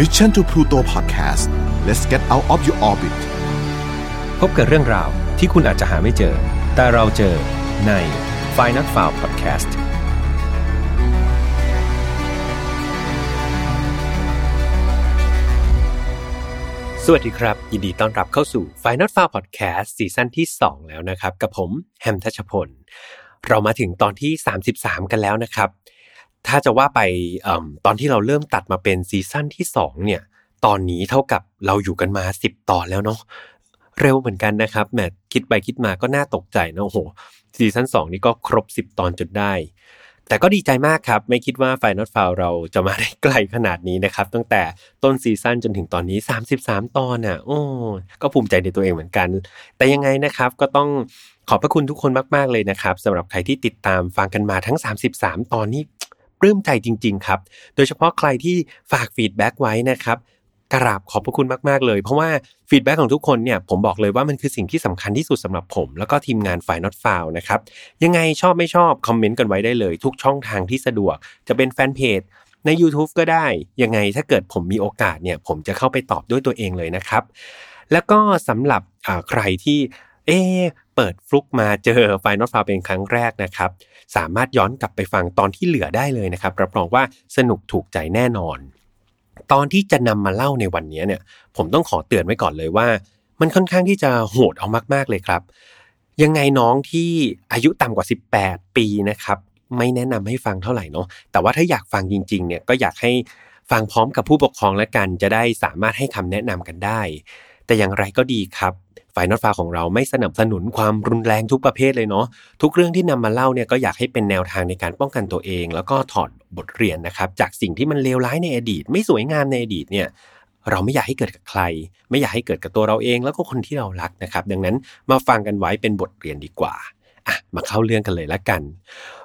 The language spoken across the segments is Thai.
Mission to Pluto Podcast let's get out of your orbit พบกับเรื่องราวที่คุณอาจจะหาไม่เจอ แต่เราเจอใน f i n a l f i l e Podcast สวัสดีครับ ยินดีต้อนรับเข้าสู่ Final f i l e Podcast ซีซั่นที่ 2 แล้วนะครับ กับผมแฮมทัชพล เรามาถึงตอนที่ 33 กันแล้วนะครับ ถ้าจะว่าไปอะตอนที่เราเริ่มตัดมาเป็นซีซั่นที่2เนี่ย ตอนนี้เท่ากับเราอยู่กันมา 10 ตอนแล้วเนาะเร็วเหมือนกันนะครับแหมคิดไปคิดมาก็น่าตกใจนะโอ้โหซีซั่น2นี่ก็ครบ 10 ตอนจนได้ แต่ก็ดีใจมากครับ ไม่คิดว่า File Not Found เราจะมาได้ไกลขนาดนี้นะครับ ตั้งแต่ต้นซีซั่นจนถึงตอนนี้ 33 ตอนอะ โอ้ก็ภูมิใจในตัวเองเหมือนกัน แต่ยังไงนะครับก็ต้องขอบพระคุณทุกคนมาก ๆ เลยนะครับสำหรับใครที่ติดตามฟังกันมาทั้ง 33 ตอนนี้ ปลื้มใจจริง ๆ ครับ โดยเฉพาะใครที่ฝาก feedback ไว้นะครับกราบขอบพระคุณมาก ๆ เลย เพราะว่า feedback ของทุกคนเนี่ยผมบอกเลยว่ามันคือสิ่งที่สำคัญที่สุดสำหรับผม แล้วก็ทีมงานฝ่าย not f o u นะครับ ยังไงชอบไม่ชอบ คอมเมนต์กันไว้ได้เลย ทุกช่องทางที่สะดวก จะเป็นแฟนเพจใน YouTube ก็ได้ ยังไงถ้าเกิดผมมีโอกาสเนี่ยผมจะเข้าไปตอบด้วยตัวเองเลยนะครับ แล้วก็สำหรับใครที่เอ เปิดฟลุกมาเจอไฟนอตฟาเป็นครั้งแรกนะครับ สามารถย้อนกลับไปฟังตอนที่เหลือได้เลยนะครับ รับรองว่าสนุกถูกใจแน่นอน ตอนที่จะนำมาเล่าในวันนี้เนี่ย ผมต้องขอเตือนไว้ก่อนเลยว่า มันค่อนข้างที่จะโหดเอามากๆเลยครับ ยังไงน้องที่อายุต่ำกว่า 18 ปีนะครับไม่แนะนำให้ฟังเท่าไหร่เนาะ แต่ว่าถ้าอยากฟังจริงๆเนี่ยก็อยากให้ฟังพร้อมกับผู้ปกครองและกัน จะได้สามารถให้คำแนะนำกันได้ แต่อย่างไรก็ดีครับ ฝ่ายนอตฟ้าของเราไม่สนับสนุนความรุนแรงทุกประเภทเลยเนาะทุกเรื่องที่นำมาเล่าเนี่ยก็อยากให้เป็นแนวทางในการป้องกันตัวเอง แล้วก็ถอดบทเรียนนะครับจากสิ่งที่มันเลวร้ายในอดีต ไม่สวยงามในอดีตเนี่ยเราไม่อยากให้เกิดกับใคร ไม่อยากให้เกิดกับตัวเราเอง แล้วก็คนที่เรารักนะครับ ดังนั้นมาฟังกันไว้เป็นบทเรียนดีกว่าอะมาเข้าเรื่องกันเลยละกัน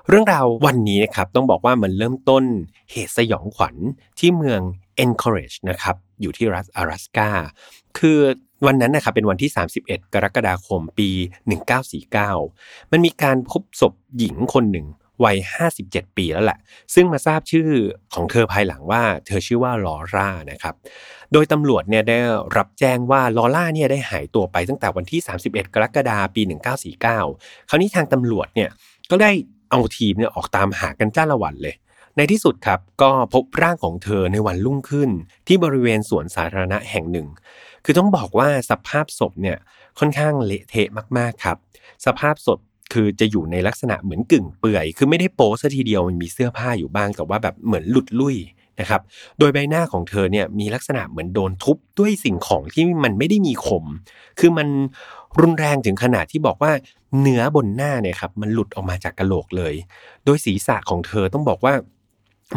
เรื่องราววันนี้นะครับต้องบอกว่ามันเริ่มต้นเหตุสยองขวัญที่เมือง Encourage นะครับอยู่ที่รัฐอารัสกาคือวันนั้นนะครับเป็นวันที่ 31 กรกฎาคมปี 1949 มันมีการพบศพหญิงคนหนึ่งวัย 57 ปีแล้วแหละ ซึ่งมาทราบชื่อของเธอภายหลังว่า เธอชื่อว่าลอร่านะครับ โดยตำรวจเนี่ยได้รับแจ้งว่าลอร่าเนี่ยได้หายตัวไปตั้งแต่วันที่ 31 กรกฎาคมปี 1949 คราวนี้ทางตำรวจเนี่ยก็ได้เอาทีมเนี่ยออกตามหากันจ้าละวันเลย ในที่สุดครับก็พบร่างของเธอในวันรุ่งขึ้น ที่บริเวณสวนสาธารณะแห่งหนึ่ง คือต้องบอกว่าสภาพศพเนี่ยค่อนข้างเละเทะมากๆครับ สภาพศพคือจะอยู่ในลักษณะเหมือนกึ่งเปื่อย คือไม่ได้โป๊ซะทีเดียวมันมีเสื้อผ้าอยู่บ้างแต่ว่าแบบเหมือนหลุดลุ่ยนะครับ โดยใบหน้าของเธอเนี่ยมีลักษณะเหมือนโดนทุบด้วยสิ่งของที่มันไม่ได้มีคม คือมันรุนแรงถึงขนาดที่บอกว่าเนื้อบนหน้าเนี่ยครับมันหลุดออกมาจากกระโหลกเลย โดยศีรษะของเธอต้องบอกว่า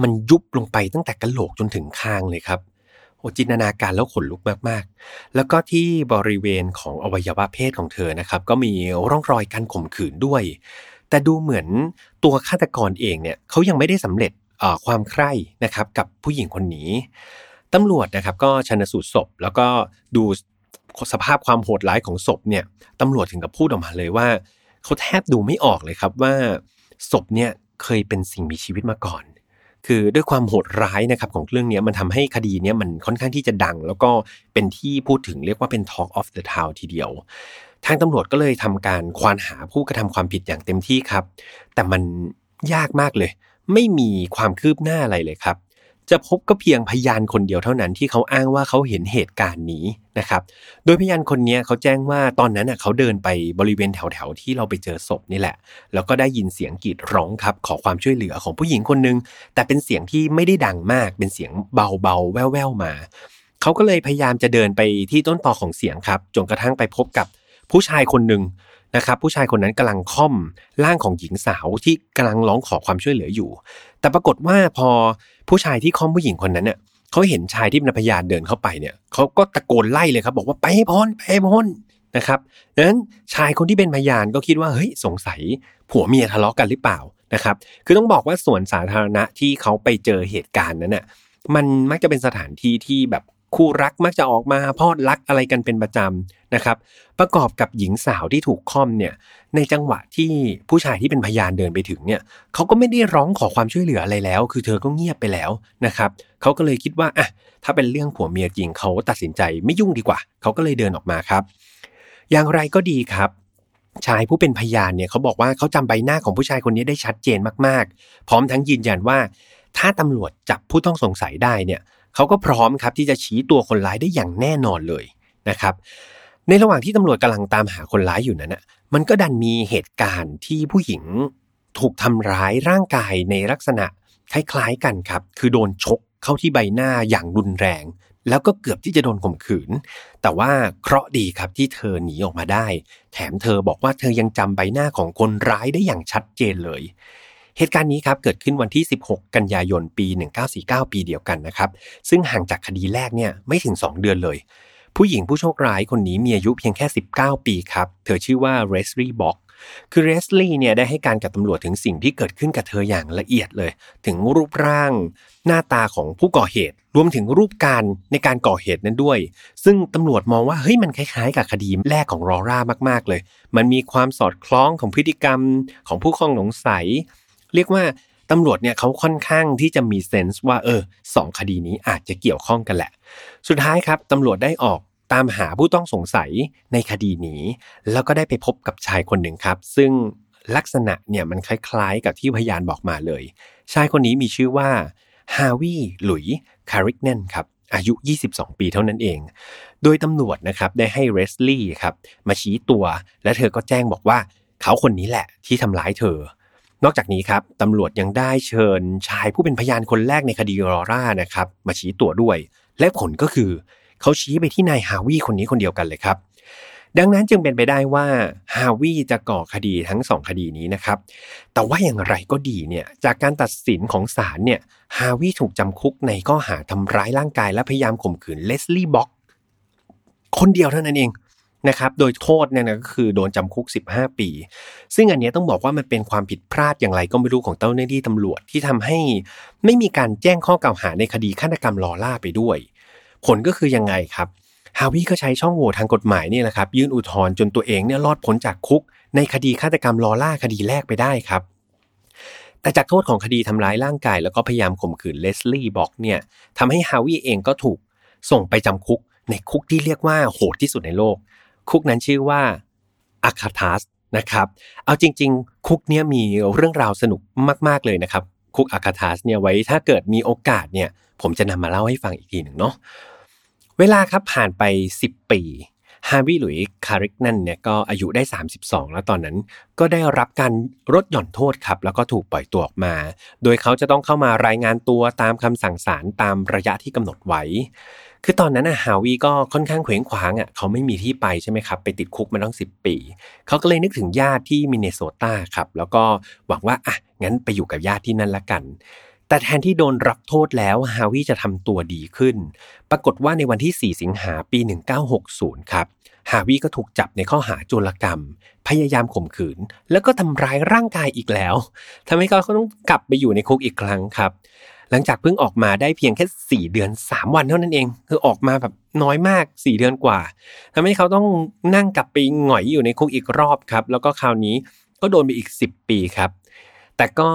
มันยุบลงไปตั้งแต่กระโหลกจนถึงคางเลยครับโอจินตนาการแล้วขนลุกมากๆ แล้วก็ที่บริเวณของอวัยวะเพศของเธอนะครับ ก็มีร่องรอยการข่มขืนด้วย แต่ดูเหมือนตัวฆาตกรเองเนี่ยเขายังไม่ได้สำเร็จความใคร่นะครับกับผู้หญิงคนนี้ตำรวจนะครับก็ชันสูตรศพ แล้วก็ดูสภาพความโหดร้ายของศพเนี่ยตำรวจถึงกับพูดออกมาเลยว่าเขาแทบดูไม่ออกเลยครับว่าศพเนี่ยเคยเป็นสิ่งมีชีวิตมาก่อน คือด้วยความโหดร้ายนะครับของเรื่องนี้มันทำให้คดีนี้มันค่อนข้างที่จะดัง แล้วก็เป็นที่พูดถึงเรียกว่าเป็น Talk of the Town ทีเดียว ทางตำรวจก็เลยทำการควานหาผู้กระทำความผิดอย่างเต็มที่ครับ แต่มันยากมากเลย ไม่มีความคืบหน้าอะไรเลยครับ จะพบก็เพียงพยานคนเดียวเท่านั้นที่เขาอ้างว่าเขาเห็นเหตุการณ์นี้นะครับ โดยพยานคนนี้เขาแจ้งว่าตอนนั้นเขาเดินไปบริเวณแถวๆที่เราไปเจอศพนี่แหละ แล้วก็ได้ยินเสียงกรีดร้องครับ ขอความช่วยเหลือของผู้หญิงคนนึง แต่เป็นเสียงที่ไม่ได้ดังมาก เป็นเสียงเบาๆแว่วๆมา เขาก็เลยพยายามจะเดินไปที่ต้นตอของเสียงครับ จนกระทั่งไปพบกับผู้ชายคนหนึ่งนะครับผู้ชายคนนั้นกำลังค่อมร่างของหญิงสาวที่กำลังร้องขอความช่วยเหลืออยู่ แต่ปรากฏว่าพอผู้ชายที่ค้อมผู้หญิงคนนั้นเนี่ยเขาเห็นชายที่เป็นพยานเดินเข้าไปเนี่ยเขาก็ตะโกนไล่เลยครับ บอกว่าไปให้พ้นไปให้พ้นนะครับดังนั้นชายคนที่เป็นพยานก็คิดว่าเฮ้ยสงสัยผัวเมียทะเลาะกันหรือเปล่านะครับ คือต้องบอกว่าสวนสาธารณะที่เขาไปเจอเหตุการณ์นั้นน่ะมันมักจะเป็นสถานที่ที่แบบ คู่รักมักจะออกมาพอดรักอะไรกันเป็นประจำนะครับ ประกอบกับหญิงสาวที่ถูกค่อมเนี่ยในจังหวะที่ผู้ชายที่เป็นพยานเดินไปถึงเนี่ยเขาก็ไม่ได้ร้องขอความช่วยเหลืออะไรแล้ว คือเธอก็เงียบไปแล้วนะครับเขาก็เลยคิดว่าอะถ้าเป็นเรื่องผัวเมียจริงเขาตัดสินใจไม่ยุ่งดีกว่าเขาก็เลยเดินออกมาครับ อย่างไรก็ดีครับชายผู้เป็นพยานเนี่ยเขาบอกว่าเขาจำใบหน้าของผู้ชายคนนี้ได้ชัดเจนมากๆ พร้อมทั้งยืนยันว่า ถ้าตำรวจจับผู้ต้องสงสัยได้เนี่ย เขาก็พร้อมครับที่จะชี้ตัวคนร้ายได้อย่างแน่นอนเลยนะครับ ในระหว่างที่ตำรวจกำลังตามหาคนร้ายอยู่นั้นนะมันก็ดันมีเหตุการณ์ที่ผู้หญิงถูกทำร้ายร่างกายในลักษณะคล้ายๆกันครับ คือโดนชกเข้าที่ใบหน้าอย่างรุนแรง แล้วก็เกือบที่จะโดนข่มขืน แต่ว่าเคราะดีครับที่เธอหนีออกมาได้ แถมเธอบอกว่าเธอยังจำใบหน้าของคนร้ายได้อย่างชัดเจนเลย เหตุการณ์นี้ครับเกิดขึ้นวันที่ 16 กันยายนปี 1949 ปีเดียวกันนะครับ ซึ่งห่างจากคดีแรกเนี่ยไม่ถึง 2 เดือนเลย ผู้หญิงผู้โชคร้ายคนนี้มีอายุเพียงแค่ 19 ปีครับ เธอชื่อว่าเรสลีย์บ็อกคือเรสลีย์เนี่ยได้ให้การกับตำรวจถึงสิ่งที่เกิดขึ้นกับเธออย่างละเอียดเลย ถึงรูปร่าง หน้าตาของผู้ก่อเหตุ รวมถึงรูปการในการก่อเหตุนั้นด้วย ซึ่งตำรวจมองว่าเฮ้ยมันคล้ายๆ กับคดีแรกของรอร่ามากๆเลย มันมีความสอดคล้องของพฤติกรรมของผู้ข้องสงสัย เรียกว่าตำรวจเนี่ยเขาค่อนข้างที่จะมีเซนส์ว่าเออสองคดีนี้อาจจะเกี่ยวข้องกันแหละ สุดท้ายครับตำรวจได้ออกตามหาผู้ต้องสงสัยในคดีนี้ แล้วก็ได้ไปพบกับชายคนหนึ่งครับ ซึ่งลักษณะเนี่ยมันคล้ายๆ กับที่พยานบอกมาเลย ชายคนนี้มีชื่อว่าฮาวิหลุยคาริกเนนครับอายุ 22 ปีเท่านั้นเอง โดยตำรวจนะครับได้ให้เรสลี่ครับมาชี้ตัว และเธอก็แจ้งบอกว่าเขาคนนี้แหละที่ทำร้ายเธอ นอกจากนี้ครับตำรวจยังได้เชิญชายผู้เป็นพยานคนแรกในคดีรอร่านะครับมาชี้ตัวด้วย และผลก็คือ เขาชี้ไปที่นายฮาวิคนนี้คนเดียวกันเลยครับ ดังนั้นจึงเป็นไปได้ว่าฮาวิจะก่อคดีทั้งสองคดีนี้นะครับ แต่ว่าอย่างไรก็ดีเนี่ยจากการตัดสินของศาลเนี่ยฮาวิถูกจำคุกในข้อหาทำร้ายร่างกายและพยายามข่มขืนเลสลี่บ็อกคนเดียวเท่านั้นเอง นะครับโดยโทษเนี่ยก็คือโดนจำคุก 15 ปี ซึ่งอันนี้ต้องบอกว่ามันเป็นความผิดพลาดอย่างไรก็ไม่รู้ของเจ้าหน้าที่ตำรวจที่ทำให้ไม่มีการแจ้งข้อกล่าวหาในคดีฆาตกรรมลอล่าไปด้วย ผลก็คือยังไงครับฮาวิก็ใช้ช่องโหว่ทางกฎหมายนี่แหละครับ ยื่นอุทธรณ์จนตัวเองเนี่ยรอดพ้นจากคุก ในคดีฆาตกรรมลอล่าคดีแรกไปได้ครับ แต่จากโทษของคดีทำร้ายร่างกาย แล้วก็พยายามข่มขืนเลสลี่บอกเนี่ยทำให้ฮาวิเองก็ถูกส่งไปจำคุกในคุกที่เรียกว่าโหดที่สุดในโลก คุกนั้นชื่อว่าอาคาทัสนะครับ เอาจริง ๆ คุกเนี้ยมีเรื่องราวสนุกมาก ๆ เลยนะครับ คุกอาคาทัสเนี่ยไว้ถ้าเกิดมีโอกาสเนี่ย ผมจะนำมาเล่าให้ฟังอีกทีหนึ่งเนาะเวลาครับผ่านไป 10 ปีฮาวิหลุยคาริกนั่นเนี่ยก็อายุได้ 32 แล้วตอนนั้นก็ได้รับการลดหย่อนโทษครับ แล้วก็ถูกปล่อยตัวออกมา โดยเขาจะต้องเข้ามารายงานตัวตามคำสั่งศาลตามระยะที่กำหนดไว้ คือตอนนั้นอะฮาวิก็ค่อนข้างเขวงขวางอะเขาไม่มีที่ไปใช่ไหมครับ ไปติดคุกมาตั้ง10ปี เขาก็เลยนึกถึงญาติที่มินเนโซตาครับ แล้วก็หวังว่าอะงั้นไปอยู่กับญาติที่นั่นละกัน แต่แทนที่โดนรับโทษแล้วฮาวิจะทำตัวดีขึ้น ปรากฏว่าในวันที่ 4 สิงหาปี 1960 ครับฮาวิก็ถูกจับในข้อหาโจรกรรม พยายามข่มขืน แล้วก็ทำร้ายร่างกายอีกแล้วทำให้เขาต้องกลับไปอยู่ในคุกอีกครั้งครับ ลังจากเพิ่งออกมาได้เพียงแค่4เดือน3วันเท่านั้นเอง คือออกมาแบบน้อยมาก4เดือนกว่าทำให้เขาต้องนั่งกลับไปหงอยอยู่ในคุกอีกรอบครับ แล้วก็คราวนี้ก็โดนไปอีก10ปีครับ แต่ก็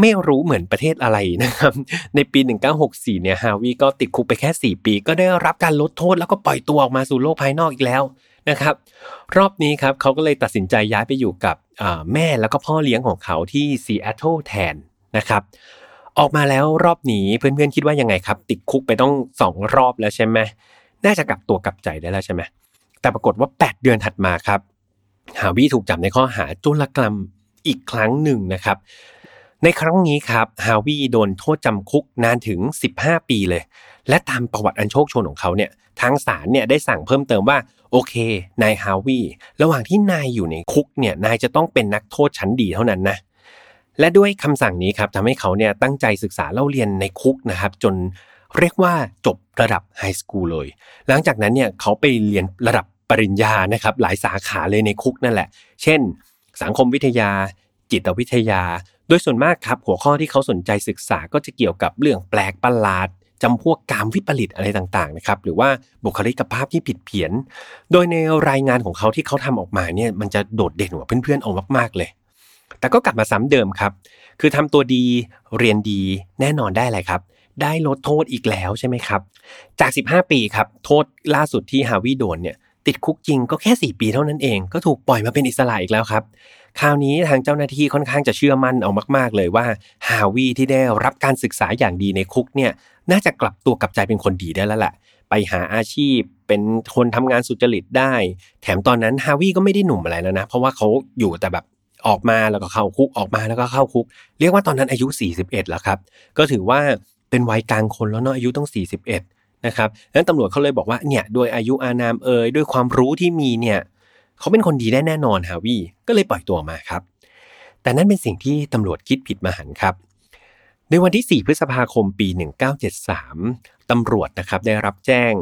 ไม่รู้เหมือนประเทศอะไรนะครับ ในปี 1964 เนี่ยฮาวิก็ติดคุกไปแค่ 4 ปี ก็ได้รับการลดโทษแล้วก็ปล่อยตัวออกมาสู่โลกภายนอกอีกแล้วนะครับ รอบนี้ครับเขาก็เลยตัดสินใจย้ายไปอยู่กับแม่แล้วก็พ่อเลี้ยงของเขาที่ซีแอตเทิลแทนนะครับ ออกมาแล้วรอบนี้เพื่อนๆคิดว่ายังไงครับ ติดคุกไปต้องสองรอบแล้วใช่ไหมน่าจะกลับตัวกลับใจได้แล้วใช่ไหมแต่ปรากฏว่า 8 เดือนถัดมาครับฮาวิถูกจับในข้อหาโจรกรรมอีกครั้งหนึ่งนะครับ ในครั้งนี้ครับฮาวิโดนโทษจำคุกนานถึง 15 ปีเลย และตามประวัติอันโชคโชนของเขาเนี่ยทางศาลเนี่ยได้สั่งเพิ่มเติมว่าโอเค นายฮาวิระหว่างที่นายอยู่ในคุกเนี่ยนายจะต้องเป็นนักโทษชั้นดีเท่านั้นนะ และด้วยคำสั่งนี้ครับทำให้เขาเนี่ยตั้งใจศึกษาเล่าเรียนในคุกนะครับ จนเรียกว่าจบระดับไฮสคูลเลย หลังจากนั้นเนี่ยเขาไปเรียนระดับปริญญานะครับหลายสาขาเลยในคุกนั่นแหละ เช่น สังคมวิทยา จิตวิทยา โดยส่วนมากครับ หัวข้อที่เขาสนใจศึกษาก็จะเกี่ยวกับเรื่องแปลกประหลาดจำพวกกามวิปริตอะไรต่างๆนะครับหรือว่าบุคลิกภาพที่ผิดเพี้ยน โดยในรายงานของเขาที่เขาทำออกมาเนี่ยมันจะโดดเด่นกว่าเพื่อนๆเอามากๆเลย แต่ก็กลับมาซ้ำเดิมครับ คือทำตัวดีเรียนดีแน่นอนได้อะไรครับ ได้ลดโทษอีกแล้วใช่ไหมครับ จาก 15 ปีครับ โทษล่าสุดที่ฮาวิโดนเนี่ยติดคุกจริงก็แค่ 4 ปีเท่านั้นเอง ก็ถูกปล่อยมาเป็นอิสระอีกแล้วครับ คราวนี้ทางเจ้าหน้าที่ค่อนข้างจะเชื่อมั่นเอามาก ๆ เลยว่าฮาวีที่ได้รับการศึกษาอย่างดีในคุกเนี่ยน่าจะกลับตัวกลับใจเป็นคนดีได้แล้วแหละไปหาอาชีพเป็นคนทำงานสุจริตได้ แถมตอนนั้นฮาวีก็ไม่ได้หนุ่มอะไรแล้วนะ เพราะว่าเขาอยู่แต่แบบ ออกมาแล้วก็เข้าคุกออกมาแล้วก็เข้าคุก เรียกว่าตอนนั้นอายุ 41แล้วครับ ก็ถือว่าเป็นวัยกลางคนแล้วเนาะอายุต้อง 41นะครับนั้นตำรวจเขาเลยบอกว่าเนี่ยด้วยอายุอานามเอยด้วยความรู้ที่มีเนี่ยเขาเป็นคนดีได้แน่นอนฮาวีก็เลยปล่อยตัวมาครับ แต่นั่นเป็นสิ่งที่ตำรวจคิดผิดมหันต์ครับในวันที่ 4 พฤษภาคมปี 1973 ตำรวจนะครับได้รับแจ้ง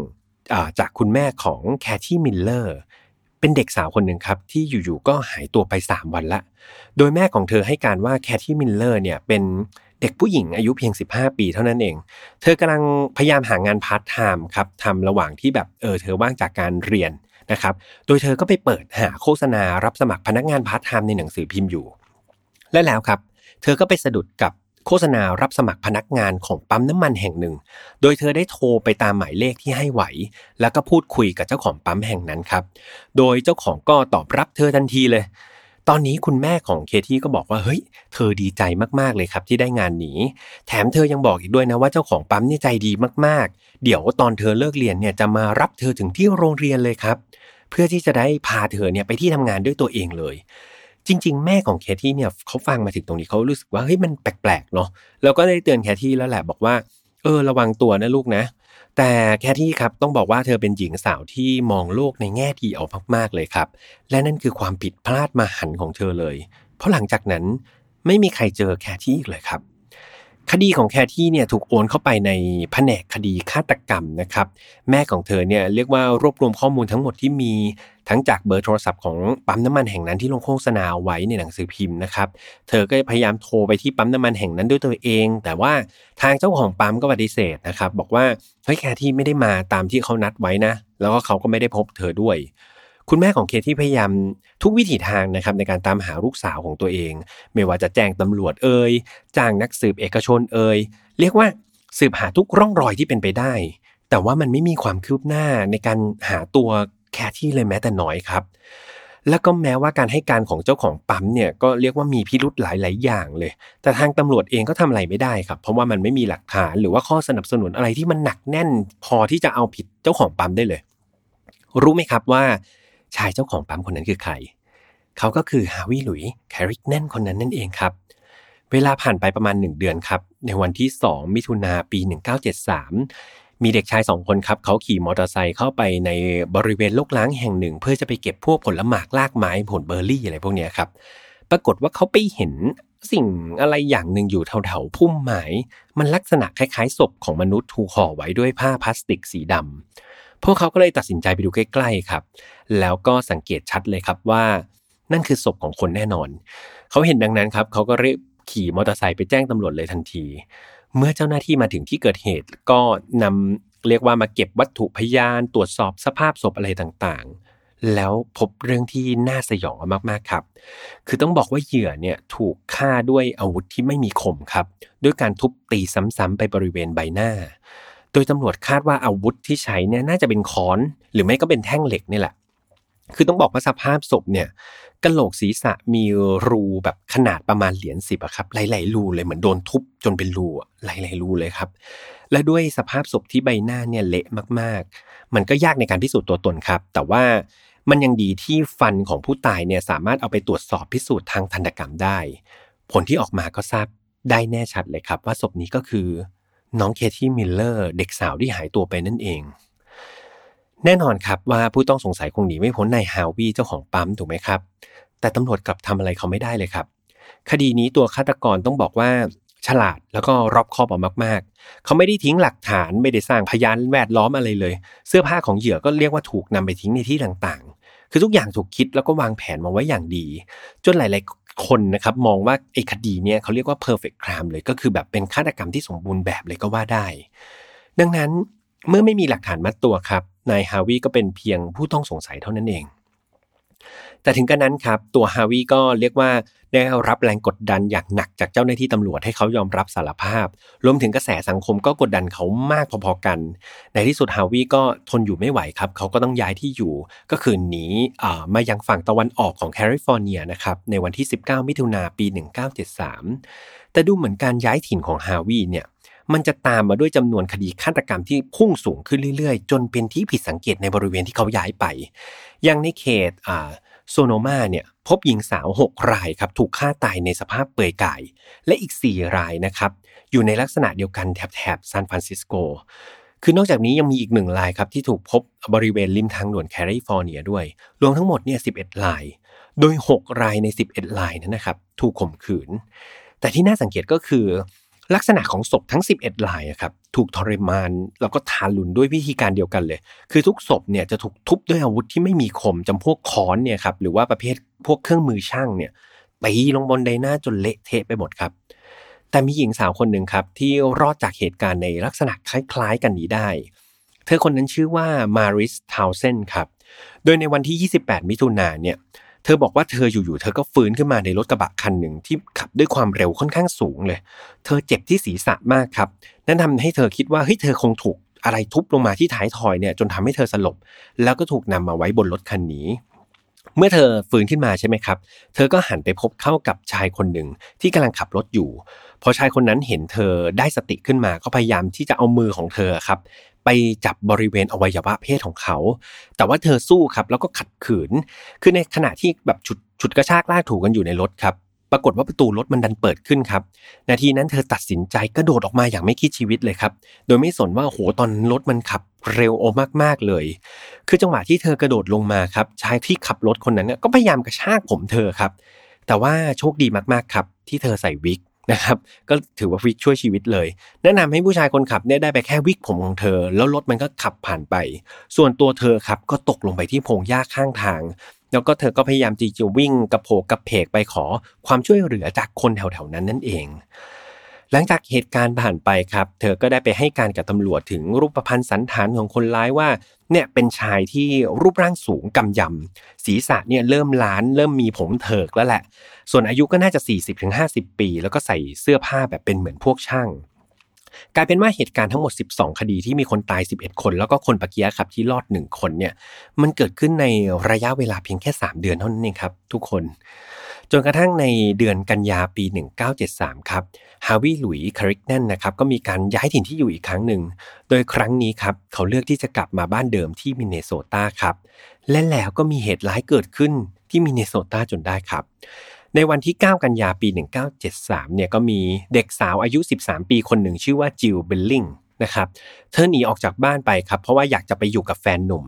จากคุณแม่ของแคทที มิลเลอร์ เป็นเด็กสาวคนหนึ่งครับ ที่อยู่ๆก็หายตัวไป 3 วันละ โดยแม่ของเธอให้การว่าแคทที มิลเลอร์เนี่ยเป็นเด็กผู้หญิงอายุเพียง 15 ปีเท่านั้นเอง เธอกำลังพยายามหางานพาร์ทไทม์ครับทำระหว่างที่แบบเออเธอว่างจากการเรียนนะครับ โดยเธอก็ไปเปิดหาโฆษณารับสมัครพนักงานพาร์ทไทม์ในหนังสือพิมพ์อยู่ และแล้วครับ เธอก็ไปสะดุดกับ โฆษณารับสมัครพนักงานของปั๊มน้ำมันแห่งหนึ่ง โดยเธอได้โทรไปตามหมายเลขที่ให้ไว้ แล้วก็พูดคุยกับเจ้าของปั๊มแห่งนั้นครับ โดยเจ้าของก็ตอบรับเธอทันทีเลย ตอนนี้คุณแม่ของเคทีก็บอกว่าเฮ้ย เธอดีใจมากๆเลยครับที่ได้งานนี้ แถมเธอยังบอกอีกด้วยนะว่าเจ้าของปั๊มนี่ใจดีมากๆ เดี๋ยวตอนเธอเลิกเรียนเนี่ยจะมารับเธอถึงที่โรงเรียนเลยครับเพื่อที่จะได้พาเธอเนี่ยไปที่ทำงานด้วยตัวเองเลย จริง ๆ แม่ของแคที่เนี่ยเขาฟังมาถึงตรงนี้เขารู้สึกว่าเฮ้ยมันแปลกๆเนาะแล้วก็ได้เตือนแคที่แล้วแหละบอกว่า เออระวังตัวนะลูกนะ แต่แคที่ครับต้องบอกว่าเธอเป็นหญิงสาวที่มองโลกในแง่ดีออกมากๆเลยครับ และนั่นคือความผิดพลาดมาหันของเธอเลย เพราะหลังจากนั้นไม่มีใครเจอแคที่อีกเลยครับ คดีของแคที่เนี่ยถูกโอนเข้าไปในแผนกคดีฆาตกรรมนะครับ แม่ของเธอเนี่ยเรียกว่ารวบรวมข้อมูลทั้งหมดที่มีทั้งจากเบอร์โทรศัพท์ของปั๊มน้ำมันแห่งนั้นที่ลงโฆษณาไว้ในหนังสือพิมพ์นะครับ เธอก็พยายามโทรไปที่ปั๊มน้ำมันแห่งนั้นด้วยตัวเอง แต่ว่าทางเจ้าของปั๊มก็ปฏิเสธนะครับ บอกว่าเฮ้ยแคที่ไม่ได้มาตามที่เขานัดไว้นะ แล้วก็เขาก็ไม่ได้พบเธอด้วย คุณแม่ของเคที่พยายามทุกวิถีทางนะครับในการตามหาลูกสาวของตัวเอง ไม่ว่าจะแจ้งตำรวจเอ่ยจ้างนักสืบเอกชนเอ่ยเรียกว่าสืบหาทุกร่องรอยที่เป็นไปได้ แต่ว่ามันไม่มีความคืบหน้าในการหาตัวแคที่เลยแม้แต่น้อยครับ แล้วก็แม้ว่าการให้การของเจ้าของปั๊มเนี่ยก็เรียกว่ามีพิรุธหลาย ๆ อย่างเลย แต่ทางตำรวจเองก็ทำอะไรไม่ได้ครับ เพราะว่ามันไม่มีหลักฐานหรือว่าข้อสนับสนุนอะไรที่มันหนักแน่น พอที่จะเอาผิดเจ้าของปั๊มได้เลย รู้ไหมครับว่า ชายเจ้าของปั๊มคนนั้นคือใคร เขาก็คือฮาวิหลุยแคริกแน่นคนนั้นนั่นเองครับ เวลาผ่านไปประมาณ 1 เดือนครับ ในวันที่ 2 มิถุนาปี 1973 มีเด็กชายสองคนครับ เขาขี่มอเตอร์ไซค์เข้าไปในบริเวณลกล้างแห่งหนึ่ง เพื่อจะไปเก็บพวกผลหมากลากไม้ผลเบอร์รี่อะไรพวกนี้ครับ ปรากฏว่าเขาไปเห็นสิ่งอะไรอย่างหนึ่งอยู่แถวๆพุ่มไม้มันลักษณะคล้ายๆศพของมนุษย์ถูกห่อไว้ด้วยผ้าพลาสติกสีดำ พวกเขาก็เลยตัดสินใจไปดูใกล้ ๆครับ แล้วก็สังเกตชัดเลยครับว่า นั่นคือศพของคนแน่นอน เขาเห็นดังนั้นครับเขาก็รีบขี่มอเตอร์ไซค์ไปแจ้งตำรวจเลยทันที เมื่อเจ้าหน้าที่มาถึงที่เกิดเหตุก็นำเรียกว่ามาเก็บวัตถุพยานตรวจสอบสภาพศพอะไรต่างๆ แล้วพบเรื่องที่น่าสยองมากๆครับ คือต้องบอกว่าเหยื่อเนี่ยถูกฆ่าด้วยอาวุธที่ไม่มีคมครับ ด้วยการทุบตีซ้ำๆไปบริเวณใบหน้า โดยตำรวจคาดว่าอาวุธที่ใช้เนี่ยน่าจะเป็นค้อน หรือไม่ก็เป็นแท่งเหล็กนี่แหละ คือต้องบอกว่าสภาพศพเนี่ยกระโหลกศีรษะมีรูแบบขนาดประมาณเหรียญสิบอะครับ หลาย ๆ รูเลยเหมือนโดนทุบจนเป็นรูหลาย ๆ รูเลยครับ และด้วยสภาพศพที่ใบหน้าเนี่ยเละมาก ๆ มันก็ยากในการพิสูจน์ตัวตนครับ แต่ว่ามันยังดีที่ฟันของผู้ตายเนี่ยสามารถเอาไปตรวจสอบพิสูจน์ทางทันกรรมได้ ผลที่ออกมาก็ทราบได้แน่ชัดเลยครับ ว่าศพนี้ก็คือ น้องเคที มิลเลอร์ เด็กสาวที่หายตัวไปนั่นเอง แน่นอนครับว่าผู้ต้องสงสัยคงหนีไม่พ้นนายฮาววีเจ้าของปั๊มถูกไหมครับ แต่ตำรวจกลับทำอะไรเขาไม่ได้เลยครับ คดีนี้ตัวฆาตกรต้องบอกว่าฉลาดแล้วก็รอบคอบเอามาก ๆ เขาไม่ได้ทิ้งหลักฐานไม่ได้สร้างพยานแวดล้อมอะไรเลย เสื้อผ้าของเหยื่อก็เรียกว่าถูกนำไปทิ้งในที่ต่างๆ คือทุกอย่างถูกคิดแล้วก็วางแผนมาไว้อย่างดี จนหลาย คนนะครับมองว่าไอ้คดีเนี่ยเขาเรียกว่า perfect crime เลยก็คือแบบเป็นฆาตกรรมที่สมบูรณ์แบบเลยก็ว่าได้ ดังนั้นเมื่อไม่มีหลักฐานมัดตัวครับนายฮาวิก็เป็นเพียงผู้ต้องสงสัยเท่านั้นเอง แต่ถึงกระนั้นครับตัวฮาวิก็เรียกว่า ได้รับแรงกดดันอย่างหนักจากเจ้าหน้าที่ตำรวจให้เขายอมรับสารภาพ รวมถึงกระแสสังคมก็กดดันเขามากพอๆกัน ในที่สุดฮาวิก็ทนอยู่ไม่ไหวครับ เขาก็ต้องย้ายที่อยู่ ก็คือหนีมายังฝั่งตะวันออกของแคลิฟอร์เนียนะครับ ในวันที่ 19 มิถุนาปี 1973 แต่ดูเหมือนการย้ายถิ่นของฮาวิเนี่ยมันจะตามมาด้วยจำนวนคดีฆาตกรรมที่พุ่งสูงขึ้นเรื่อยๆ จนเป็นที่ผิดสังเกตในบริเวณที่เขาย้ายไป อย่างในเขตอ่า โซโนมาเนี่ยพบหญิงสาว 6 รายครับถูกฆ่าตายในสภาพเปลือยกาย และอีก 4 รายนะครับอยู่ในลักษณะเดียวกันแถบแถบซานฟรานซิสโก คือนอกจากนี้ยังมีอีกหนึ่งรายครับที่ถูกพบบริเวณริมทางด่วนแคลิฟอร์เนียด้วย รวมทั้งหมดเนี่ย11 ราย โดย 6 รายใน 11 รายนั้นนะครับถูกข่มขืน แต่ที่น่าสังเกตก็คือ ลักษณะของศพทั้ง 11 รายครับถูกทรมานแล้วก็ทารุณด้วยวิธีการเดียวกันเลย คือทุกศพเนี่ยจะถูกทุบด้วยอาวุธที่ไม่มีคมจำพวกค้อนเนี่ยครับหรือว่าประเภทพวกเครื่องมือช่างเนี่ยตีลงบนใบหน้าจนเละเทะไปหมดครับ แต่มีหญิงสาวคนหนึ่งครับที่รอดจากเหตุการณ์ในลักษณะคล้ายๆกันนี้ได้ เธอคนนั้นชื่อว่ามาริสทาวเซนครับโดยในวันที่ 28 มิถุนายนเนี่ย เธอบอกว่าเธออยู่ๆเธอก็ฟื้นขึ้นมาในรถกระบะคันหนึ่งที่ขับด้วยความเร็วค่อนข้างสูงเลย เธอเจ็บที่ศีรษะมากครับ นั่นทำให้เธอคิดว่าเฮ้ยเธอคงถูกอะไรทุบลงมาที่ท้ายทอยเนี่ยจนทำให้เธอสลบ แล้วก็ถูกนำมาไว้บนรถคันนี้ เมื่อเธอฟื้นขึ้นมาใช่ไหมครับ เธอก็หันไปพบเข้ากับชายคนหนึ่งที่กำลังขับรถอยู่ พอชายคนนั้นเห็นเธอได้สติขึ้นมาก็พยายามที่จะเอามือของเธอครับ ไปจับบริเวณอวัยวะเพศของเขา แต่ว่าเธอสู้ครับแล้วก็ขัดขืน คือในขณะที่แบบฉุดฉุดกระชากลากถูกันอยู่ในรถครับ ปรากฏว่าประตูรถมันดันเปิดขึ้นครับ นาทีนั้นเธอตัดสินใจกระโดดออกมาอย่างไม่คิดชีวิตเลยครับ โดยไม่สนว่าโหตอนรถมันขับเร็วโอมากๆเลย คือจังหวะที่เธอกระโดดลงมาครับ ชายที่ขับรถคนนั้นก็พยายามกระชากผมเธอครับ แต่ว่าโชคดีมากๆครับ ที่เธอใส่วิก นะครับ ก็ถือว่าวิกช่วยชีวิตเลย แนะนำให้ผู้ชายคนขับเนี่ยได้ไปแค่วิกผมของเธอ แล้วรถมันก็ขับผ่านไป ส่วนตัวเธอครับก็ตกลงไปที่พงหญ้าข้างทาง แล้วก็เธอก็พยายามจีจะวิ่งกระโผกกระเพกไปขอความช่วยเหลือจากคนแถวๆนั้นนั่นเอง หลังจากเหตุการณ์ผ่านไปครับ เธอก็ได้ไปให้การกับตำรวจถึงรูปพรรณสันฐานของคนร้ายว่าเนี่ยเป็นชายที่รูปร่างสูงกำยำศีรษะเนี่ยเริ่มล้านเริ่มมีผมเถิกแล้วแหละ ส่วนอายุก็น่าจะ 40-50 ปี แล้วก็ใส่เสื้อผ้าแบบเป็นเหมือนพวกช่างกลายเป็นว่าเหตุการณ์ทั้งหมด 12 คดีที่มีคนตาย 11 คน แล้วก็คนปะเกียครับที่รอด 1 คนเนี่ยมันเกิดขึ้นในระยะเวลาเพียงแค่ 3 เดือนเท่านั้นเองครับทุกคน จนกระทั่งในเดือนกันยาปี 1973 ครับฮาวิหลุยคาริกแนนนะครับก็มีการย้ายถิ่นที่อยู่อีกครั้งหนึ่ง โดยครั้งนี้ครับเขาเลือกที่จะกลับมาบ้านเดิมที่มินเนโซตาครับและแล้วก็มีเหตุร้ายเกิดขึ้นที่มินเนโซตาจนได้ครับ ในวันที่ 9 กันยาปี 1973 เนี่ยก็มีเด็กสาวอายุ 13 ปีคนหนึ่งชื่อว่าจิลเบลลิง นะครับ เธอหนีออกจากบ้านไปครับเพราะว่าอยากจะไปอยู่กับแฟนหนุ่ม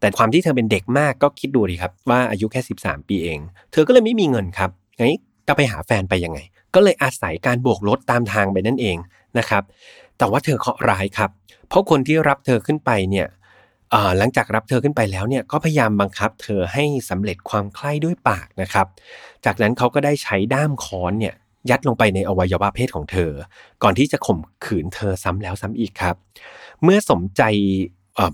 แต่ความที่เธอเป็นเด็กมากก็คิดดูดีครับว่าอายุแค่ 13 ปีเอง เธอก็เลยไม่มีเงินครับงั้นจะไปหาแฟนไปยังไง ก็เลยอาศัยการโบกรถตามทางไปนั่นเองนะครับ แต่ว่าเธอเคราะห์ร้ายครับ เพราะคนที่รับเธอขึ้นไปเนี่ยหลังจากรับเธอขึ้นไปแล้วเนี่ยก็พยายามบังคับเธอให้สำเร็จความใคร่ด้วยปากนะครับ จากนั้นเขาก็ได้ใช้ด้ามค้อนเนี่ย ยัดลงไปในอวัยวะเพศของเธอ ก่อนที่จะข่มขืนเธอซ้ำแล้วซ้ำอีกครับ เมื่อสมใจ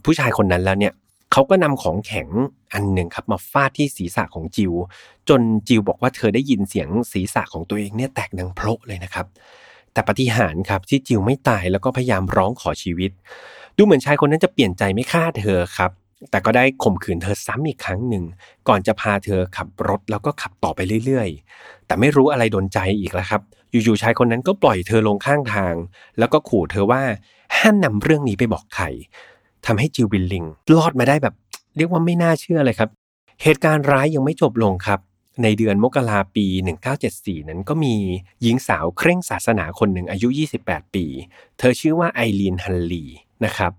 ผู้ชายคนนั้นแล้วเนี่ยเขาก็นำของแข็งอันหนึ่งครับมาฟาดที่ศีรษะของจิว จนจิวบอกว่าเธอได้ยินเสียงศีรษะของตัวเองเนี่ยแตกดังโพะเลยนะครับ แต่ปฏิหารครับที่จิวไม่ตายแล้วก็พยายามร้องขอชีวิต ดูเหมือนชายคนนั้นจะเปลี่ยนใจไม่ฆ่าเธอครับ แต่ก็ได้ข่มขืนเธอซ้ำอีกครั้งหนึ่ง ก่อนจะพาเธอขับรถแล้วก็ขับต่อไปเรื่อยๆ แต่ไม่รู้อะไรโดนใจอีกแล้วครับ อยู่ๆชายคนนั้นก็ปล่อยเธอลงข้างทาง แล้วก็ขู่เธอว่าห้ามนำเรื่องนี้ไปบอกใครทำให้จิวบิลลิงรอดมาได้แบบ เรียกว่าไม่น่าเชื่อเลยครับ เหตุการณ์ร้ายยังไม่จบลงครับ ในเดือนมกราปี 1974 นั้นก็มีหญิงสาวเคร่งศาสนาคนหนึ่งอายุ 28 ปี เธอชื่อว่าไอรีนฮันลีนะครับ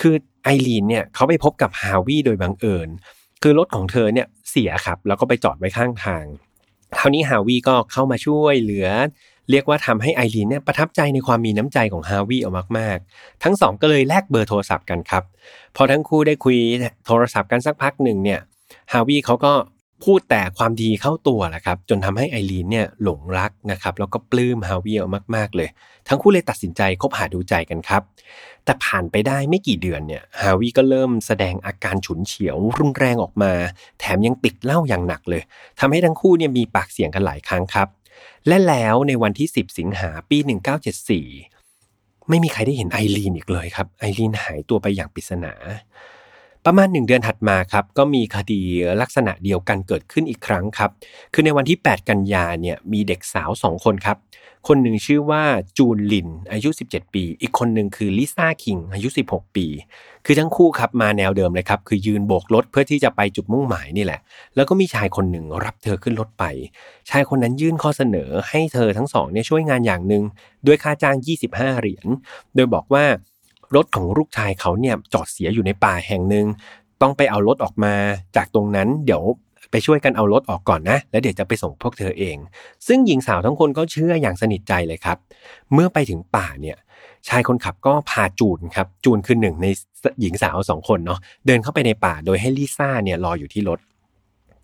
คือไอรีนเนี่ยเขาไปพบกับฮาวิโดยบังเอิญ คือรถของเธอเนี่ยเสียครับ แล้วก็ไปจอดไว้ข้างทางคราวนี้ฮาวิก็เข้ามาช่วยเหลือ เรียกว่าทำให้ไอรีนเนี่ยประทับใจในความมีน้ำใจของฮาวิเอามากๆ ทั้งสองก็เลยแลกเบอร์โทรศัพท์กันครับ พอทั้งคู่ได้คุยโทรศัพท์กันสักพักหนึ่งเนี่ยฮาวิเขาก็ พูดแต่ความดีเข้าตัวแหละครับ จนทำให้ไอรีนเนี่ยหลงรักนะครับ แล้วก็ปลื้มฮาวิเอามาก ๆ เลย ทั้งคู่เลยตัดสินใจคบหาดูใจกันครับ แต่ผ่านไปได้ไม่กี่เดือนเนี่ยฮาวิก็เริ่มแสดงอาการฉุนเฉียว รุนแรงออกมา แถมยังติดเหล้าอย่างหนักเลยทำให้ทั้งคู่เนี่ยมีปากเสียงกันหลายครั้งครับ และแล้วในวันที่ 10 สิงหาปี 1974 ไม่มีใครได้เห็นไอรีนอีกเลยครับไอรีนหายตัวไปอย่างปริศนา ประมาณหนึ่งเดือนถัดมาครับก็มีคดีลักษณะเดียวกันเกิดขึ้นอีกครั้งครับ คือในวันที่ 8 กันยาเนี่ยมีเด็กสาว 2 คนครับ คนหนึ่งชื่อว่าจูนลินอายุ 17 ปี อีกคนหนึ่งคือลิซ่าคิงอายุ 16 ปี คือทั้งคู่ครับมาแนวเดิมเลยครับ คือยืนโบกรถเพื่อที่จะไปจุดมุ่งหมายนี่แหละ แล้วก็มีชายคนหนึ่งรับเธอขึ้นรถไป ชายคนนั้นยื่นข้อเสนอให้เธอทั้งสองเนี่ยช่วยงานอย่างหนึ่งด้วยค่าจ้าง 25 เหรียญโดยบอกว่า รถของลูกชายเขาเนี่ยจอดเสียอยู่ในป่าแห่งหนึ่งต้องไปเอารถออกมาจากตรงนั้นเดี๋ยวไปช่วยกันเอารถออกก่อนนะ แล้วเดี๋ยวจะไปส่งพวกเธอเอง ซึ่งหญิงสาวทั้งคนก็เชื่ออย่างสนิทใจเลยครับ เมื่อไปถึงป่าเนี่ย ชายคนขับก็พาจูนครับ จูนคือหนึ่งในหญิงสาวสองคนเนาะ เดินเข้าไปในป่าโดยให้ลิซ่าเนี่ยรออยู่ที่รถ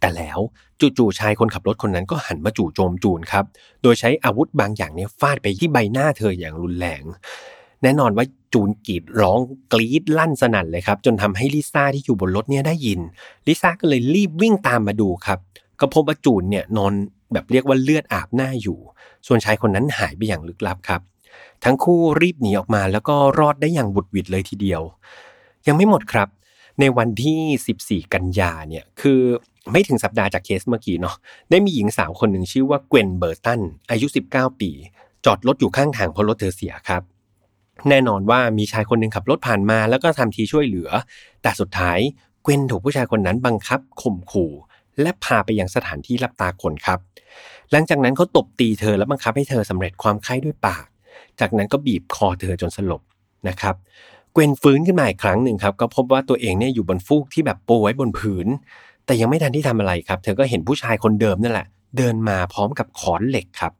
แต่แล้วจู่ๆชายคนขับรถคนนั้นก็หันมาจู่โจมจูนครับ โดยใช้อาวุธบางอย่างเนี่ยฟาดไปที่ใบหน้าเธออย่างรุนแรง แน่นอนว่าจูนกรีดร้องกรีดลั่นสนั่นเลยครับ จนทำให้ลิซ่าที่อยู่บนรถเนี่ยได้ยินลิซ่าก็เลยรีบวิ่งตามมาดูครับก็พบว่าจูนเนี่ยนอนแบบเรียกว่าเลือดอาบหน้าอยู่ ส่วนชายคนนั้นหายไปอย่างลึกลับครับ ทั้งคู่รีบหนีออกมาแล้วก็รอดได้อย่างบุดวิดเลยทีเดียว ยังไม่หมดครับ ในวันที่ 14 กันยาเนี่ยคือไม่ถึงสัปดาห์จากเคสเมื่อกี้เนาะได้มีหญิงสาวคนหนึ่งชื่อว่าเกวนเบอร์ตันอายุ 19 ปี จอดรถอยู่ข้างทางเพราะรถเธอเสียครับ แน่นอนว่ามีชายคนหนึ่งขับรถผ่านมาแล้วก็ทำทีช่วยเหลือ แต่สุดท้ายเกวนถูกผู้ชายคนนั้นบังคับข่มขู่และพาไปยังสถานที่รับตาคนครับ หลังจากนั้นเขาตบตีเธอและบังคับให้เธอสำเร็จความไข้ด้วยปาก จากนั้นก็บีบคอเธอจนสลบนะครับเกวนฟื้นขึ้นมาอีกครั้งหนึ่งครับ ก็พบว่าตัวเองเนี่ยอยู่บนฟูกที่แบบปูไว้บนผืน แต่ยังไม่ทันที่ทำอะไรครับ เธอก็เห็นผู้ชายคนเดิมนั่นแหละ เดินมาพร้อมกับขอนเหล็กครับ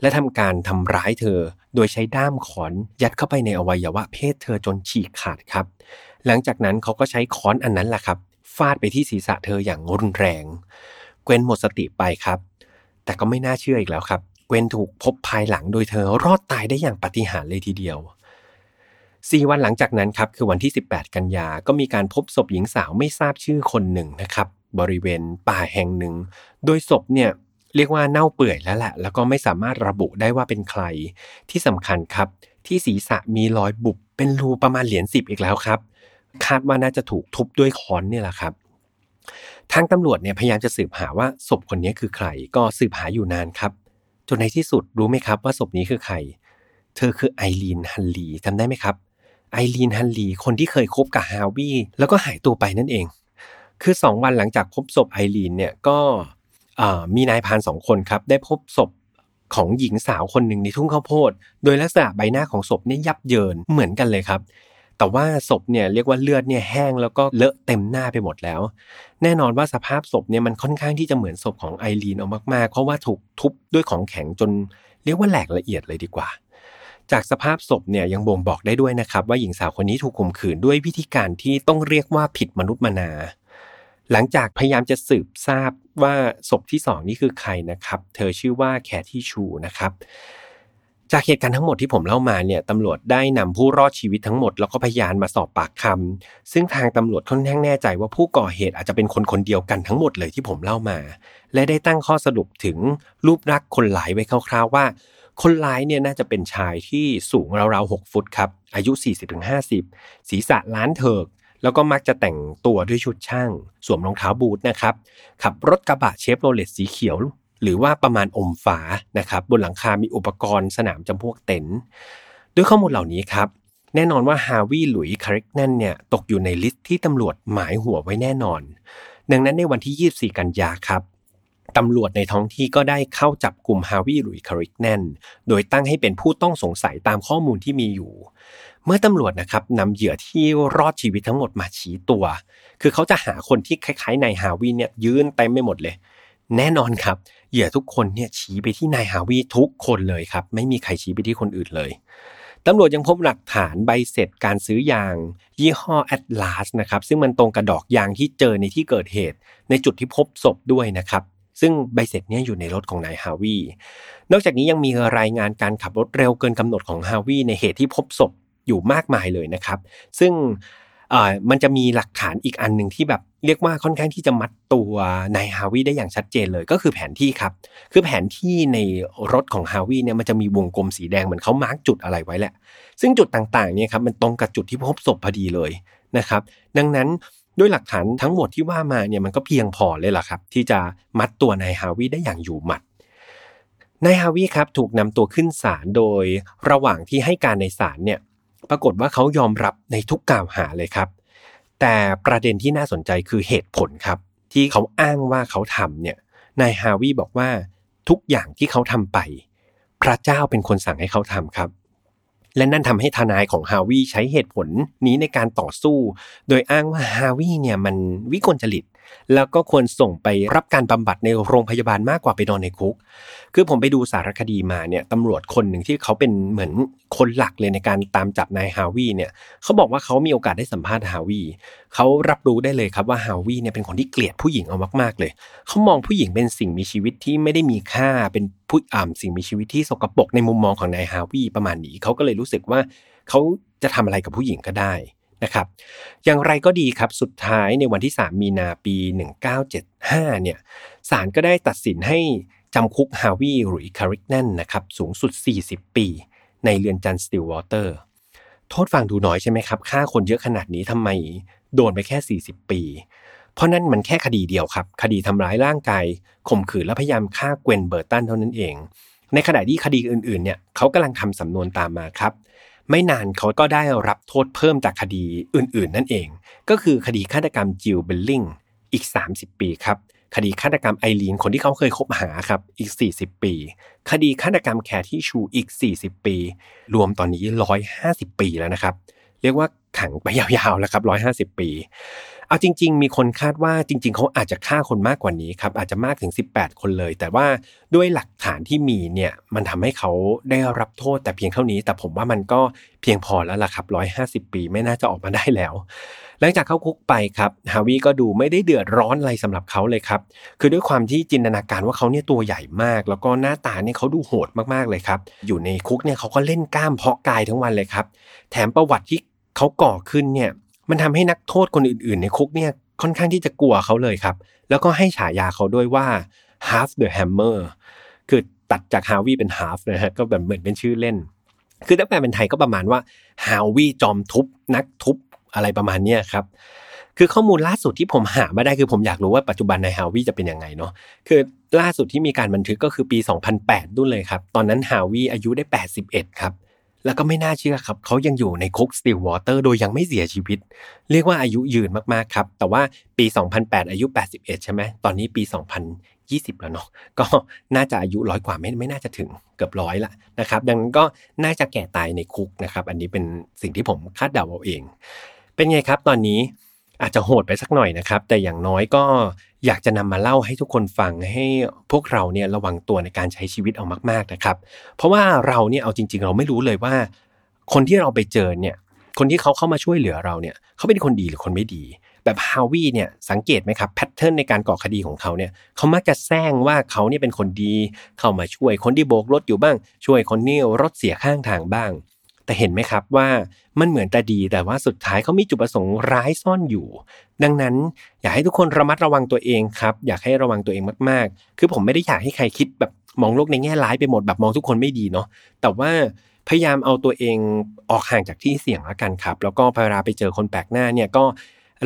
และทำการทำร้ายเธอ โดยใช้ด้ามขอนยัดเข้าไปในอวัยวะเพศเธอจนฉีกขาดครับ หลังจากนั้นเขาก็ใช้ค้อนอันนั้นแหละครับ ฟาดไปที่ศีรษะเธออย่างรุนแรง เกวนหมดสติไปครับ แต่ก็ไม่น่าเชื่ออีกแล้วครับ เกวนถูกพบภายหลังโดยเธอรอดตายได้อย่างปาฏิหาริย์เลยทีเดียวสี่วันหลังจากนั้นครับคือวันที่ 18 กันยา ก็มีการพบศพหญิงสาวไม่ทราบชื่อคนหนึ่งนะครับ บริเวณป่าแห่งหนึ่ง โดยศพเนี่ย เรียกว่าเน่าเปื่อยแล้วแหละแล้วก็ไม่สามารถระบุได้ว่าเป็นใคร ที่สำคัญครับ ที่ศีรษะมีรอยบุบเป็นรูประมาณเหรียญสิบอีกแล้วครับ คาดว่าน่าจะถูกทุบด้วยค้อนเนี่ยแหละครับทางตำรวจเนี่ยพยายามจะสืบหาว่าศพคนนี้คือใคร ก็สืบหาอยู่นานครับ จนในที่สุดรู้ไหมครับว่าศพนี้คือใคร เธอคือไอรีนฮันลีจำได้ไหมครับไอรีนฮันลีคนที่เคยคบกับฮาวิแล้วก็หายตัวไปนั่นเอง คือสองวันหลังจากพบศพไอรีนเนี่ยก็ มีนายพานสองคนครับได้พบศพของหญิงสาวคนหนึ่งในทุ่งข้าวโพด โดยลักษณะใบหน้าของศพเนี่ยยับเยินเหมือนกันเลยครับ แต่ว่าศพเนี่ยเรียกว่าเลือดเนี่ยแห้งแล้วก็เลอะเต็มหน้าไปหมดแล้ว แน่นอนว่าสภาพศพเนี่ยมันค่อนข้างที่จะเหมือนศพของไอรีนเอามากๆ เพราะว่าถูกทุบด้วยของแข็งจนเรียกว่าแหลกละเอียดเลยดีกว่า จากสภาพศพเนี่ยยังบ่งบอกได้ด้วยนะครับว่าหญิงสาวคนนี้ถูกข่มขืนด้วยวิธีการที่ต้องเรียกว่าผิดมนุษย์มนาหลังจากพยายามจะสืบทราบ ว่าศพที่สองนี่คือใครนะครับ เธอชื่อว่าแคที่ชูนะครับ จากเหตุการณ์ทั้งหมดที่ผมเล่ามาเนี่ยตำรวจได้นำผู้รอดชีวิตทั้งหมดแล้วก็พยานมาสอบปากคำซึ่งทางตำรวจค่อนข้างแน่ใจว่าผู้ก่อเหตุอาจจะเป็นคนคนเดียวกันทั้งหมดเลยที่ผมเล่ามา และได้ตั้งข้อสรุปถึงรูปลักษณ์คนร้ายไว้คร่าวๆว่าคนร้ายเนี่ยน่าจะเป็นชายที่สูงราวๆ 6 ฟุตครับ อายุ 40-50 ศีรษะล้านเถิก แล้วก็มักจะแต่งตัวด้วยชุดช่าง สวมรองเท้าบูทนะครับ ขับรถกระบะเชฟโรเลตสีเขียว หรือว่าประมาณอมฟ้านะครับ บนหลังคา มีอุปกรณ์สนามจำพวกเต็นท์ด้วยข้อมูลเหล่านี้ครับ แน่นอนว่าฮาร์วีย์หลุยส์คาริกแนนเนี่ยตกอยู่ใน list ที่ตำรวจหมายหัวไว้แน่นอน ดังนั้นในวันที่ 24 กันยาครับตำรวจในท้องที่ก็ได้เข้าจับกลุ่มฮาวิหลุยคาริกแนนโดยตั้งให้เป็นผู้ต้องสงสัยตามข้อมูลที่มีอยู่ เมื่อตำรวจนะครับนำเหยื่อที่รอดชีวิตทั้งหมดมาชี้ตัว คือเขาจะหาคนที่คล้ายๆนายฮาวีเนี่ยยืนเต็มไปหมดเลย แน่นอนครับ เหยื่อทุกคนเนี่ยชี้ไปที่นายฮาวีทุกคนเลยครับ ไม่มีใครชี้ไปที่คนอื่นเลยตำรวจยังพบหลักฐานใบเสร็จการซื้อยาง ยี่ห้อ Atlas นะครับซึ่งมันตรงกับดอกยางที่เจอในที่เกิดเหตุ ในจุดที่พบศพด้วยนะครับซึ่งใบเสร็จนี้อยู่ในรถของนายฮาวีนอกจากนี้ยังมีรายงานการขับรถเร็วเกินกำหนดของฮาวีในเหตุที่พบศพ อยู่มากมายเลยนะครับ ซึ่งมันจะมีหลักฐานอีกอันหนึ่งที่แบบเรียกว่าค่อนข้างที่จะมัดตัวนายฮาวิได้อย่างชัดเจนเลยก็คือแผนที่ครับ คือแผนที่ในรถของฮาวิเนี่ยมันจะมีวงกลมสีแดงเหมือนเขามาร์กจุดอะไรไว้แหละ ซึ่งจุดต่างๆเนี่ยครับมันตรงกับจุดที่พบศพพอดีเลยนะครับ ดังนั้นด้วยหลักฐานทั้งหมดที่ว่ามาเนี่ยมันก็เพียงพอเลยล่ะครับ ที่จะมัดตัวนายฮาวิได้อย่างอยู่หมัดนายฮาวิครับถูกนำตัวขึ้นศาลโดยระหว่างที่ให้การในศาลเนี่ย ปรากฏว่าเขายอมรับในทุกกล่าวหาเลยครับ แต่ประเด็นที่น่าสนใจคือเหตุผลครับ ที่เขาอ้างว่าเขาทำเนี่ยนายฮาวีบอกว่าทุกอย่างที่เขาทำไป พระเจ้าเป็นคนสั่งให้เขาทำครับ และนั่นทำให้ทนายของฮาวีใช้เหตุผลนี้ในการต่อสู้ โดยอ้างว่าฮาวีเนี่ยมันวิกลจริต แล้วก็ควรส่งไปรับการบำบัดในโรงพยาบาลมากกว่าไปนอนในคุก คือผมไปดูสารคดีมาเนี่ยตำรวจคนหนึ่งที่เขาเป็นเหมือนคนหลักเลยในการตามจับนายฮาวีเนี่ยเขาบอกว่าเขามีโอกาสได้สัมภาษณ์ฮาวีเขารับรู้ได้เลยครับว่าฮาวีเนี่ยเป็นคนที่เกลียดผู้หญิงเอามากๆเลยเขามองผู้หญิงเป็นสิ่งมีชีวิตที่ไม่ได้มีค่าเป็นผู้อ่าสิ่งมีชีวิตที่สกปรกในมุมมองของนายฮาร์วีย์ประมาณนี้เขาก็เลยรู้สึกว่าเขาจะทำอะไรกับผู้หญิงก็ได้ นะครับ อย่างไรก็ดีครับสุดท้ายในวันที่ 3 มีนาปี 1975 เนี่ยศาลก็ได้ตัดสินให้จำคุกฮาร์วีย์หลุยส์คาริกแนนนะครับสูงสุด 40 ปี ในเรือนจำสติลวอเตอร์ โทษฟังดูน้อยใช่ไหมครับฆ่าคนเยอะขนาดนี้ทำไมโดนไปแค่ 40 ปี เพราะนั่นมันแค่คดีเดียวครับ คดีทำร้ายร่างกายข่มขืนและพยายามฆ่าเกวนเบอร์ตันเท่านั้นเอง ในขณะที่คดีอื่นๆเนี่ยเขากำลังทำสำนวนตามมาครับ ไม่นานเขาก็ได้รับโทษเพิ่มจากคดีอื่นๆ นั่นเอง ก็คือคดีฆาตกรรมจิลเบลลิงอีก 30 ปีครับ คดีฆาตกรรมไอรีนคนที่เขาเคยคบหาครับอีก 40 ปี คดีฆาตกรรมแคที่ชูอีก 40 ปี รวมตอนนี้ 150 ปีแล้วนะครับ เรียกว่าขังไปยาวๆแล้วครับ 150 ปี เอาจริง ๆ มีคนคาดว่าจริง ๆ เขาอาจจะฆ่าคนมากกว่านี้ครับอาจจะมากถึง 18 คนเลย แต่ว่าด้วยหลักฐานที่มีเนี่ยมันทำให้เขาได้รับโทษแต่เพียงเท่านี้ แต่ผมว่ามันก็เพียงพอแล้วล่ะครับ 150 ปีไม่น่าจะออกมาได้แล้ว หลังจากเข้าคุกไปครับฮาวิก็ดูไม่ได้เดือดร้อนอะไรสำหรับเขาเลยครับคือด้วยความที่จินตนาการว่าเขาเนี่ยตัวใหญ่มาก แล้วก็หน้าตาเนี่ยเขาดูโหดมากๆเลยครับอยู่ในคุกเนี่ยเขาก็เล่นกล้ามเพาะกายทั้งวันเลยครับแถมประวัติที่เขาก่อขึ้นเนี่ย มันทำให้นักโทษคนอื่นๆ ในคุกเนี่ยค่อนข้างที่จะกลัวเขาเลยครับ แล้วก็ให้ฉายาเขาด้วยว่า half the hammer คือตัดจากฮาวีเป็น half นะฮะก็แบบเหมือนเป็นชื่อเล่น คือถ้าแปลเป็นไทยก็ประมาณว่าฮาวีจอมทุบนักทุบอะไรประมาณนี้ครับคือข้อมูลล่าสุดที่ผมหามาได้คือผมอยากรู้ว่าปัจจุบันในฮาวีจะเป็นยังไงเนาะคือล่าสุดที่มีการบันทึกก็คือปี 2008ดุ้นเลยครับ ตอนนั้นฮาวีอายุได้ 81 ครับ แล้วก็ไม่น่าเชื่อครับ เขายังอยู่ในคุกสติลวอเตอร์โดยยังไม่เสียชีวิต เรียกว่าอายุยืนมากๆครับ แต่ว่าปี 2008 อายุ 81 ใช่ไหมตอนนี้ปี 2020 แล้วเนาะก็น่าจะอายุร้อยกว่าไม่ไม่น่าจะถึงเกือบร้อยละนะครับ ดังนั้นก็น่าจะแก่ตายในคุกนะครับ อันนี้เป็นสิ่งที่ผมคาดเดาเอาเอง เป็นไงครับตอนนี้ อาจจะโหดไปสักหน่อยนะครับ แต่อย่างน้อยก็อยากจะนำมาเล่าให้ทุกคนฟังให้พวกเราเนี่ยระวังตัวในการใช้ชีวิตเอามาก ๆนะครับ เพราะว่าเราเนี่ยเอาจริง ๆ เราไม่รู้เลยว่า คนที่เราไปเจอเนี่ย คนที่เขาเข้ามาช่วยเหลือเราเนี่ยเขาเป็นคนดีหรือคนไม่ดี แบบฮาวีเนี่ยสังเกตไหมครับแพทเทิร์นในการก่อคดีของเขาเนี่ยเขามักจะแซงว่าเขาเนี่ยเป็นคนดี เข้ามาช่วยคนที่โบกรถอยู่บ้าง ช่วยคนนี่รถเสียข้างทางบ้าง แต่เห็นไหมครับว่ามันเหมือนจะดีแต่ว่าสุดท้ายเขามีจุดประสงค์ร้ายซ่อนอยู่ ดังนั้น อยากให้ทุกคนระมัดระวังตัวเองครับอยากให้ระวังตัวเองมากๆ คือผมไม่ได้อยากให้ใครคิดแบบมองโลกในแง่ร้ายไปหมดแบบมองทุกคนไม่ดีเนาะแต่ว่าพยายามเอาตัวเองออกห่างจากที่เสี่ยงแล้วกันครับ แล้วก็เวลาไปเจอคนแปลกหน้าเนี่ยก็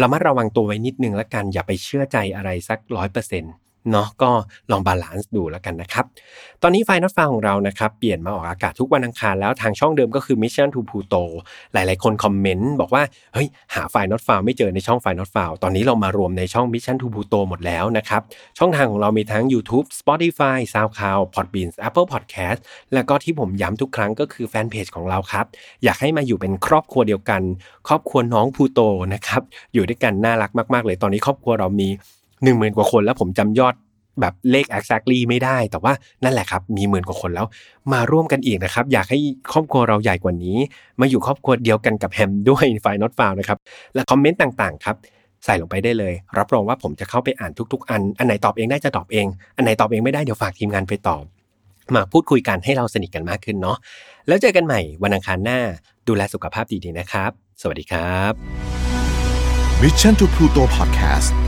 ระมัดระวังตัวไว้นิดนึงแล้วกันอย่าไปเชื่อใจอะไรสักร้อยเปอร์เซ็นต์ เนาะก็ลอง balance ดูแล้วกันนะครับ ตอนนี้ไฟนอตฟาของเรานะครับเปลี่ยนมาออกอากาศทุกวันอังคารแล้วทางช่องเดิมก็คือ Mission to Pluto หลาย ๆ คนคอมเมนต์บอกว่าเฮ้ยหาไฟนอตฟาไม่เจอในช่องไฟนอตฟาตอนนี้เรามารวมในช่อง Mission to Pluto หมดแล้วนะครับ ช่องทางของเรามีทั้ง YouTube Spotify SoundCloud Podbean Apple Podcast แล้วก็ที่ผมย้ำทุกครั้งก็คือแฟนเพจของเราครับ อยากให้มาอยู่เป็นครอบครัวเดียวกัน ครอบครัวน้องพูโตนะครับอยู่ด้วยกันน่ารักมาก ๆ เลยตอนนี้ครอบครัวเรามี 1 0,000กว่าคนแล้วผมจำยอดแบบเลข exactly ไม่ได้ แต่ว่านั่นแหละครับ มีหมื่นกว่าคนแล้ว มาร่วมกันอีกนะครับ อยากให้ครอบครัวเราใหญ่กว่านี้ มาอยู่ครอบครัวเดียวกันกับแฮมด้วยไฟนอตฟาวนะครับ และคอมเมนต์ต่างๆครับ ใส่ลงไปได้เลย รับรองว่าผมจะเข้าไปอ่านทุก ๆ อัน อันไหนตอบเองได้จะตอบเอง อันไหนตอบเองไม่ได้เดี๋ยวฝากทีมงานไปตอบ มาพูดคุยกันให้เราสนิทกันมากขึ้นเนาะ แล้วเจอกันใหม่วันอังคารหน้า ดูแลสุขภาพดีๆนะครับ สวัสดีครับ Mission to Pluto Podcast